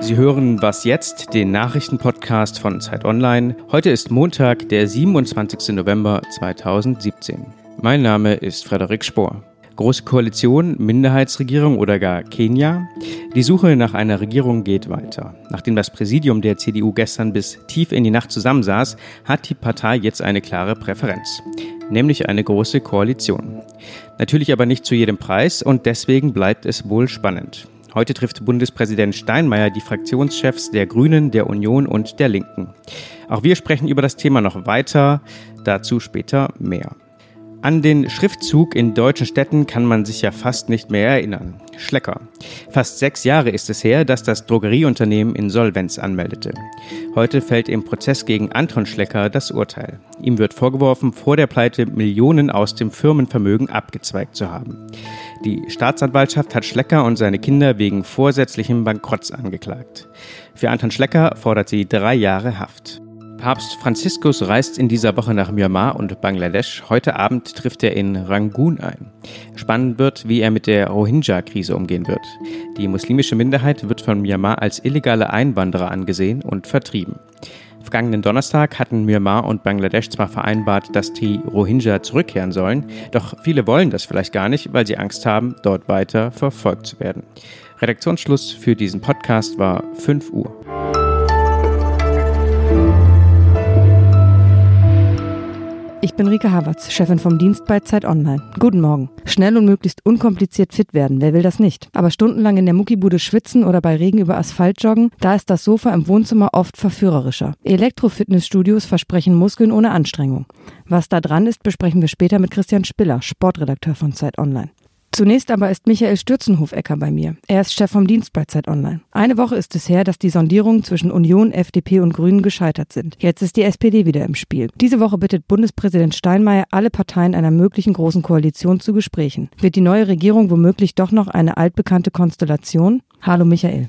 Sie hören Was jetzt, den Nachrichtenpodcast von Zeit Online. Heute ist Montag, der 27. November 2017. Mein Name ist Frederik Spohr. Große Koalition, Minderheitsregierung oder gar Kenia? Die Suche nach einer Regierung geht weiter. Nachdem das Präsidium der CDU gestern bis tief in die Nacht zusammensaß, hat die Partei jetzt eine klare Präferenz, nämlich eine große Koalition. Natürlich aber nicht zu jedem Preis und deswegen bleibt es wohl spannend. Heute trifft Bundespräsident Steinmeier die Fraktionschefs der Grünen, der Union und der Linken. Auch wir sprechen über das Thema noch weiter, dazu später mehr. An den Schriftzug in deutschen Städten kann man sich ja fast nicht mehr erinnern. Schlecker. Fast sechs Jahre ist es her, dass das Drogerieunternehmen Insolvenz anmeldete. Heute fällt im Prozess gegen Anton Schlecker das Urteil. Ihm wird vorgeworfen, vor der Pleite Millionen aus dem Firmenvermögen abgezweigt zu haben. Die Staatsanwaltschaft hat Schlecker und seine Kinder wegen vorsätzlichem Bankrotts angeklagt. Für Anton Schlecker fordert sie drei Jahre Haft. Papst Franziskus reist in dieser Woche nach Myanmar und Bangladesch. Heute Abend trifft er in Rangoon ein. Spannend wird, wie er mit der Rohingya-Krise umgehen wird. Die muslimische Minderheit wird von Myanmar als illegale Einwanderer angesehen und vertrieben. Vergangenen Donnerstag hatten Myanmar und Bangladesch zwar vereinbart, dass die Rohingya zurückkehren sollen, doch viele wollen das vielleicht gar nicht, weil sie Angst haben, dort weiter verfolgt zu werden. Redaktionsschluss für diesen Podcast war 5 Uhr. Ich bin Rike Havertz, Chefin vom Dienst bei Zeit Online. Guten Morgen. Schnell und möglichst unkompliziert fit werden, wer will das nicht? Aber stundenlang in der Muckibude schwitzen oder bei Regen über Asphalt joggen, da ist das Sofa im Wohnzimmer oft verführerischer. Elektro-Fitnessstudios versprechen Muskeln ohne Anstrengung. Was da dran ist, besprechen wir später mit Christian Spiller, Sportredakteur von Zeit Online. Zunächst aber ist Michael Stürzenhofecker bei mir. Er ist Chef vom Dienst bei Zeit Online. Eine Woche ist es her, dass die Sondierungen zwischen Union, FDP und Grünen gescheitert sind. Jetzt ist die SPD wieder im Spiel. Diese Woche bittet Bundespräsident Steinmeier alle Parteien einer möglichen großen Koalition zu Gesprächen. Wird die neue Regierung womöglich doch noch eine altbekannte Konstellation? Hallo Michael.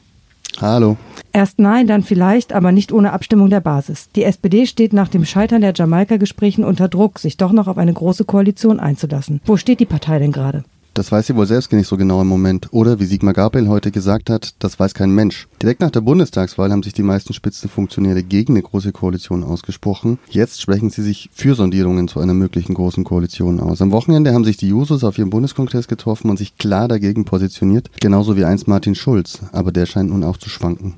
Hallo. Erst nein, dann vielleicht, aber nicht ohne Abstimmung der Basis. Die SPD steht nach dem Scheitern der Jamaika-Gesprächen unter Druck, sich doch noch auf eine große Koalition einzulassen. Wo steht die Partei denn gerade? Das weiß sie wohl selbst nicht so genau im Moment. Oder, wie Sigmar Gabriel heute gesagt hat, das weiß kein Mensch. Direkt nach der Bundestagswahl haben sich die meisten Spitzenfunktionäre gegen eine große Koalition ausgesprochen. Jetzt sprechen sie sich für Sondierungen zu einer möglichen großen Koalition aus. Am Wochenende haben sich die Jusos auf ihrem Bundeskongress getroffen und sich klar dagegen positioniert. Genauso wie einst Martin Schulz. Aber der scheint nun auch zu schwanken.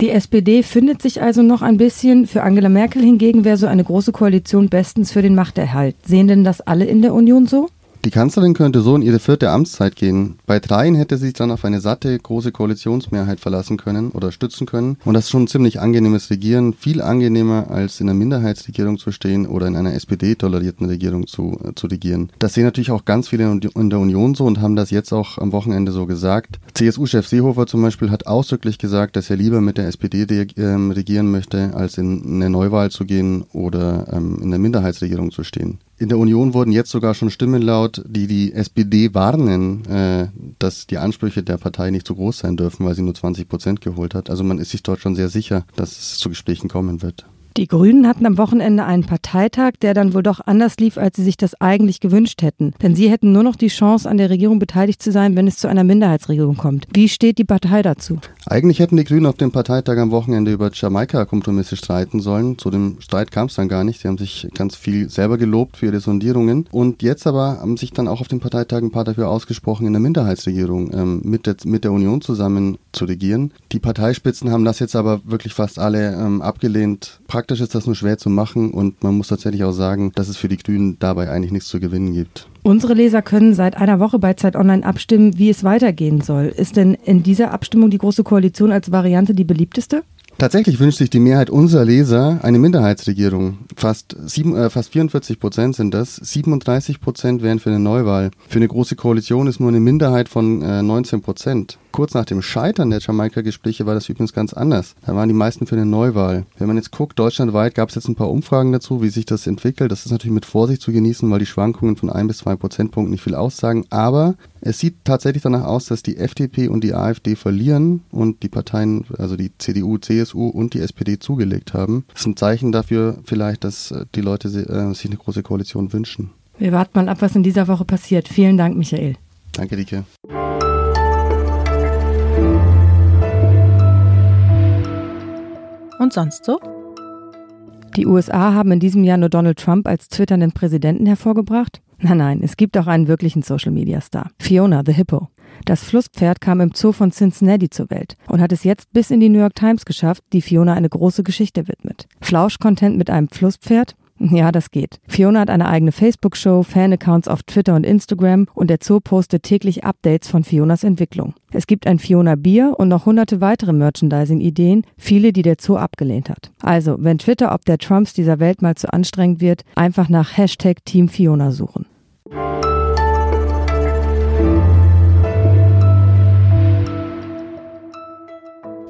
Die SPD findet sich also noch ein bisschen. Für Angela Merkel hingegen wäre so eine große Koalition bestens für den Machterhalt. Sehen denn das alle in der Union so? Die Kanzlerin könnte so in ihre vierte Amtszeit gehen. Bei dreien hätte sie sich dann auf eine satte, große Koalitionsmehrheit verlassen können oder stützen können. Und das ist schon ein ziemlich angenehmes Regieren. Viel angenehmer, als in einer Minderheitsregierung zu stehen oder in einer SPD-tolerierten Regierung zu, äh, zu regieren. Das sehen natürlich auch ganz viele in der Union so und haben das jetzt auch am Wochenende so gesagt. CSU-Chef Seehofer zum Beispiel hat ausdrücklich gesagt, dass er lieber mit der SPD ähm, regieren möchte, als in eine Neuwahl zu gehen oder ähm, in der Minderheitsregierung zu stehen. In der Union wurden jetzt sogar schon Stimmen laut, die die SPD warnen, äh, dass die Ansprüche der Partei nicht so groß sein dürfen, weil sie nur 20 Prozent geholt hat. Also man ist sich dort schon sehr sicher, dass es zu Gesprächen kommen wird. Die Grünen hatten am Wochenende einen Parteitag, der dann wohl doch anders lief, als sie sich das eigentlich gewünscht hätten. Denn sie hätten nur noch die Chance, an der Regierung beteiligt zu sein, wenn es zu einer Minderheitsregierung kommt. Wie steht die Partei dazu? Eigentlich hätten die Grünen auf dem Parteitag am Wochenende über Jamaika-Kompromisse streiten sollen. Zu dem Streit kam es dann gar nicht. Sie haben sich ganz viel selber gelobt für ihre Sondierungen. Und jetzt aber haben sich dann auch auf dem Parteitag ein paar dafür ausgesprochen, in der Minderheitsregierung ähm, mit, der, mit der Union zusammen zu regieren. Die Parteispitzen haben das jetzt aber wirklich fast alle ähm, abgelehnt. Praktisch Praktisch ist das nur schwer zu machen und man muss tatsächlich auch sagen, dass es für die Grünen dabei eigentlich nichts zu gewinnen gibt. Unsere Leser können seit einer Woche bei Zeit Online abstimmen, wie es weitergehen soll. Ist denn in dieser Abstimmung die Große Koalition als Variante die beliebteste? Tatsächlich wünscht sich die Mehrheit unserer Leser eine Minderheitsregierung. Fast, sieben, äh, fast 44 Prozent sind das. 37 Prozent wären für eine Neuwahl. Für eine große Koalition ist nur eine Minderheit von äh, 19 Prozent. Kurz nach dem Scheitern der Jamaika-Gespräche war das übrigens ganz anders. Da waren die meisten für eine Neuwahl. Wenn man jetzt guckt, deutschlandweit gab es jetzt ein paar Umfragen dazu, wie sich das entwickelt. Das ist natürlich mit Vorsicht zu genießen, weil die Schwankungen von ein bis zwei Prozentpunkten nicht viel aussagen. Aber es sieht tatsächlich danach aus, dass die FDP und die AfD verlieren und die Parteien, also die CDU, CSU und die SPD zugelegt haben. Das ist ein Zeichen dafür vielleicht, dass äh, die Leute äh, sich eine große Koalition wünschen. Wir warten mal ab, was in dieser Woche passiert. Vielen Dank, Michael. Danke, Rike. Und sonst so? Die USA haben in diesem Jahr nur Donald Trump als twitternden Präsidenten hervorgebracht? Nein, nein, es gibt auch einen wirklichen Social-Media-Star. Fiona the Hippo. Das Flusspferd kam im Zoo von Cincinnati zur Welt und hat es jetzt bis in die New York Times geschafft, die Fiona eine große Geschichte widmet. Flausch-Content mit einem Flusspferd? Ja, das geht. Fiona hat eine eigene Facebook-Show, Fan-Accounts auf Twitter und Instagram und der Zoo postet täglich Updates von Fionas Entwicklung. Es gibt ein Fiona Bier und noch hunderte weitere Merchandising-Ideen, viele, die der Zoo abgelehnt hat. Also, wenn Twitter ob der Trumps dieser Welt mal zu anstrengend wird, einfach nach Hashtag Team Fiona suchen.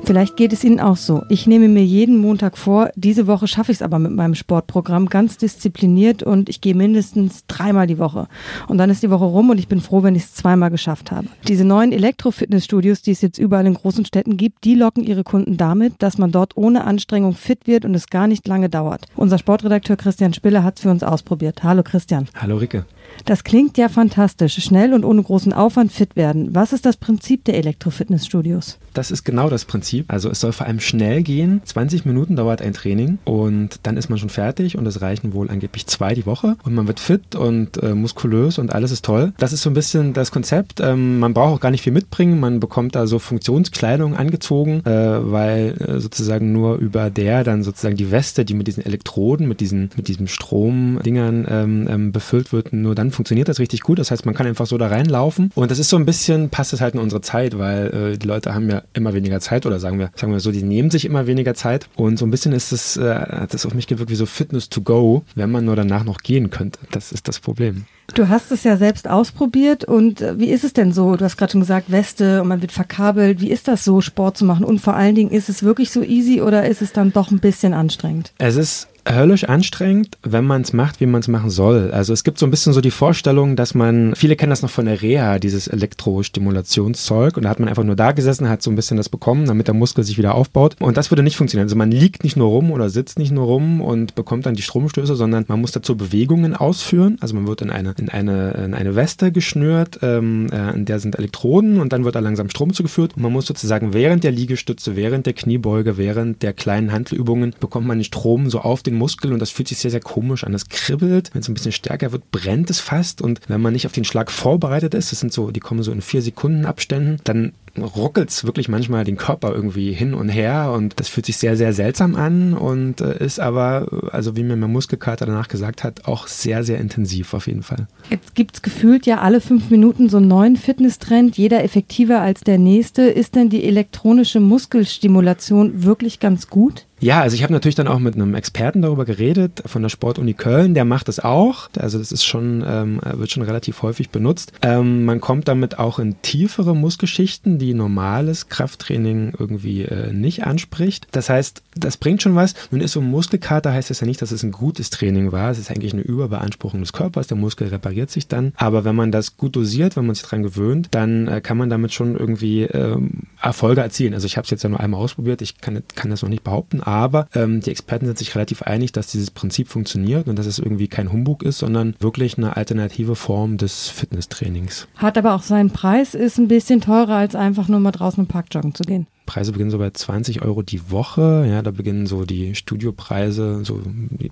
Vielleicht geht es Ihnen auch so. Ich nehme mir jeden Montag vor, diese Woche schaffe ich es aber mit meinem Sportprogramm ganz diszipliniert und ich gehe mindestens dreimal die Woche. Und dann ist die Woche rum und ich bin froh, wenn ich es zweimal geschafft habe. Diese neuen Elektro-Fitnessstudios, die es jetzt überall in großen Städten gibt, die locken ihre Kunden damit, dass man dort ohne Anstrengung fit wird und es gar nicht lange dauert. Unser Sportredakteur Christian Spiller hat es für uns ausprobiert. Hallo Christian. Hallo Ricke. Das klingt ja fantastisch. Schnell und ohne großen Aufwand fit werden. Was ist das Prinzip der Elektro-Fitnessstudios? Das ist genau das Prinzip. Also es soll vor allem schnell gehen. 20 Minuten dauert ein Training und dann ist man schon fertig und es reichen wohl angeblich zwei die Woche und man wird fit und äh, muskulös und alles ist toll. Das ist so ein bisschen das Konzept. Ähm, man braucht auch gar nicht viel mitbringen. Man bekommt da so Funktionskleidung angezogen, äh, weil äh, sozusagen nur über der dann sozusagen die Weste, die mit diesen Elektroden, mit diesen mit diesem Stromdingern ähm, ähm, befüllt wird, nur dann funktioniert das richtig gut. Das heißt, man kann einfach so da reinlaufen und das ist so ein bisschen passt es halt in unsere Zeit, weil äh, die Leute haben ja immer weniger Zeit oder sagen wir, sagen wir so, die nehmen sich immer weniger Zeit und so ein bisschen ist es, äh, hat das auf mich gewirkt wie so Fitness to go, wenn man nur danach noch gehen könnte. Das ist das Problem. Du hast es ja selbst ausprobiert und äh, wie ist es denn so? Du hast gerade schon gesagt, Weste und man wird verkabelt. Wie ist das so, Sport zu machen? Und vor allen Dingen, ist es wirklich so easy oder ist es dann doch ein bisschen anstrengend? Es ist höllisch anstrengend, wenn man es macht, wie man es machen soll. Also es gibt so ein bisschen so die Vorstellung, dass man, viele kennen das noch von der Reha, dieses Elektrostimulationszeug und da hat man einfach nur da gesessen, hat so ein bisschen das bekommen, damit der Muskel sich wieder aufbaut und das würde nicht funktionieren. Also man liegt nicht nur rum oder sitzt nicht nur rum und bekommt dann die Stromstöße, sondern man muss dazu Bewegungen ausführen. Also man wird in eine, in eine, in eine Weste geschnürt, ähm, äh, in der sind Elektroden und dann wird da langsam Strom zugeführt und man muss sozusagen während der Liegestütze, während der Kniebeuge, während der kleinen Handelübungen bekommt man den Strom so auf den den Muskel und das fühlt sich sehr, sehr komisch an. Es kribbelt, wenn es ein bisschen stärker wird, brennt es fast und wenn man nicht auf den Schlag vorbereitet ist, das sind so, die kommen so in vier Sekunden Abständen, dann ruckelt es wirklich manchmal den Körper irgendwie hin und her und das fühlt sich sehr, sehr seltsam an und äh, ist aber, also wie mir mein Muskelkater danach gesagt hat, auch sehr, sehr intensiv auf jeden Fall. Jetzt gibt es gefühlt ja alle fünf Minuten so einen neuen Fitnesstrend, jeder effektiver als der nächste. Ist denn die elektronische Muskelstimulation wirklich ganz gut? Ja, also ich habe natürlich dann auch mit einem Experten darüber geredet von der Sportuni Köln, der macht das auch. Also das ist schon, ähm, wird schon relativ häufig benutzt. Ähm, man kommt damit auch in tiefere Muskelschichten, die normales Krafttraining irgendwie äh, nicht anspricht. Das heißt, das bringt schon was. Nun ist so ein Muskelkater heißt das ja nicht, dass es ein gutes Training war. Es ist eigentlich eine Überbeanspruchung des Körpers. Der Muskel repariert sich dann. Aber wenn man das gut dosiert, wenn man sich daran gewöhnt, dann äh, kann man damit schon irgendwie ähm, Erfolge erzielen. Also ich habe es jetzt ja nur einmal ausprobiert. Ich kann, kann das noch nicht behaupten. Aber ähm, die Experten sind sich relativ einig, dass dieses Prinzip funktioniert und dass es irgendwie kein Humbug ist, sondern wirklich eine alternative Form des Fitnesstrainings. Hat aber auch seinen Preis, ist ein bisschen teurer als einfach nur mal draußen im Park joggen zu gehen. Preise beginnen so bei 20 Euro die Woche. Ja, da beginnen so die Studiopreise, so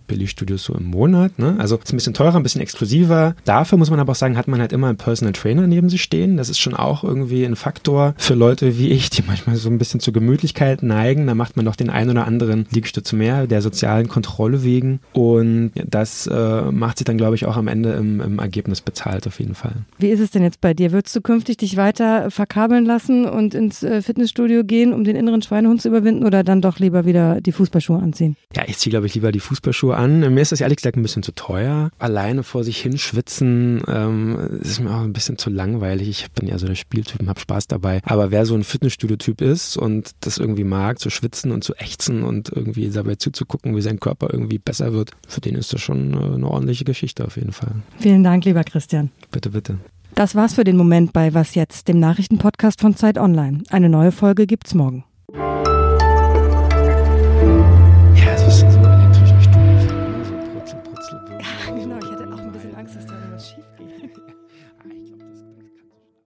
Billigstudios so im Monat. Ne? Also ist ein bisschen teurer, ein bisschen exklusiver. Dafür muss man aber auch sagen, hat man halt immer einen Personal Trainer neben sich stehen. Das ist schon auch irgendwie ein Faktor für Leute wie ich, die manchmal so ein bisschen zur Gemütlichkeit neigen. Da macht man doch den ein oder anderen Liegestütze mehr, der sozialen Kontrolle wegen. Und das äh, macht sich dann, glaube ich, auch am Ende im, im Ergebnis bezahlt auf jeden Fall. Wie ist es denn jetzt bei dir? Würdest du künftig dich weiter verkabeln lassen und ins äh, Fitnessstudio gehen? Gehen, um den inneren Schweinehund zu überwinden oder dann doch lieber wieder die Fußballschuhe anziehen? Ja, ich ziehe, glaube ich, lieber die Fußballschuhe an. Mir ist das ehrlich gesagt ein bisschen zu teuer. Alleine vor sich hin schwitzen ähm, ist mir auch ein bisschen zu langweilig. Ich bin ja so der Spieltyp und habe Spaß dabei. Aber wer so ein Fitnessstudio-Typ ist und das irgendwie mag, zu schwitzen und zu ächzen und irgendwie dabei zuzugucken, wie sein Körper irgendwie besser wird, für den ist das schon äh, eine ordentliche Geschichte auf jeden Fall. Vielen Dank, lieber Christian. Bitte, bitte. Das war's für den Moment bei Was jetzt, dem Nachrichtenpodcast von Zeit Online. Eine neue Folge gibt's morgen.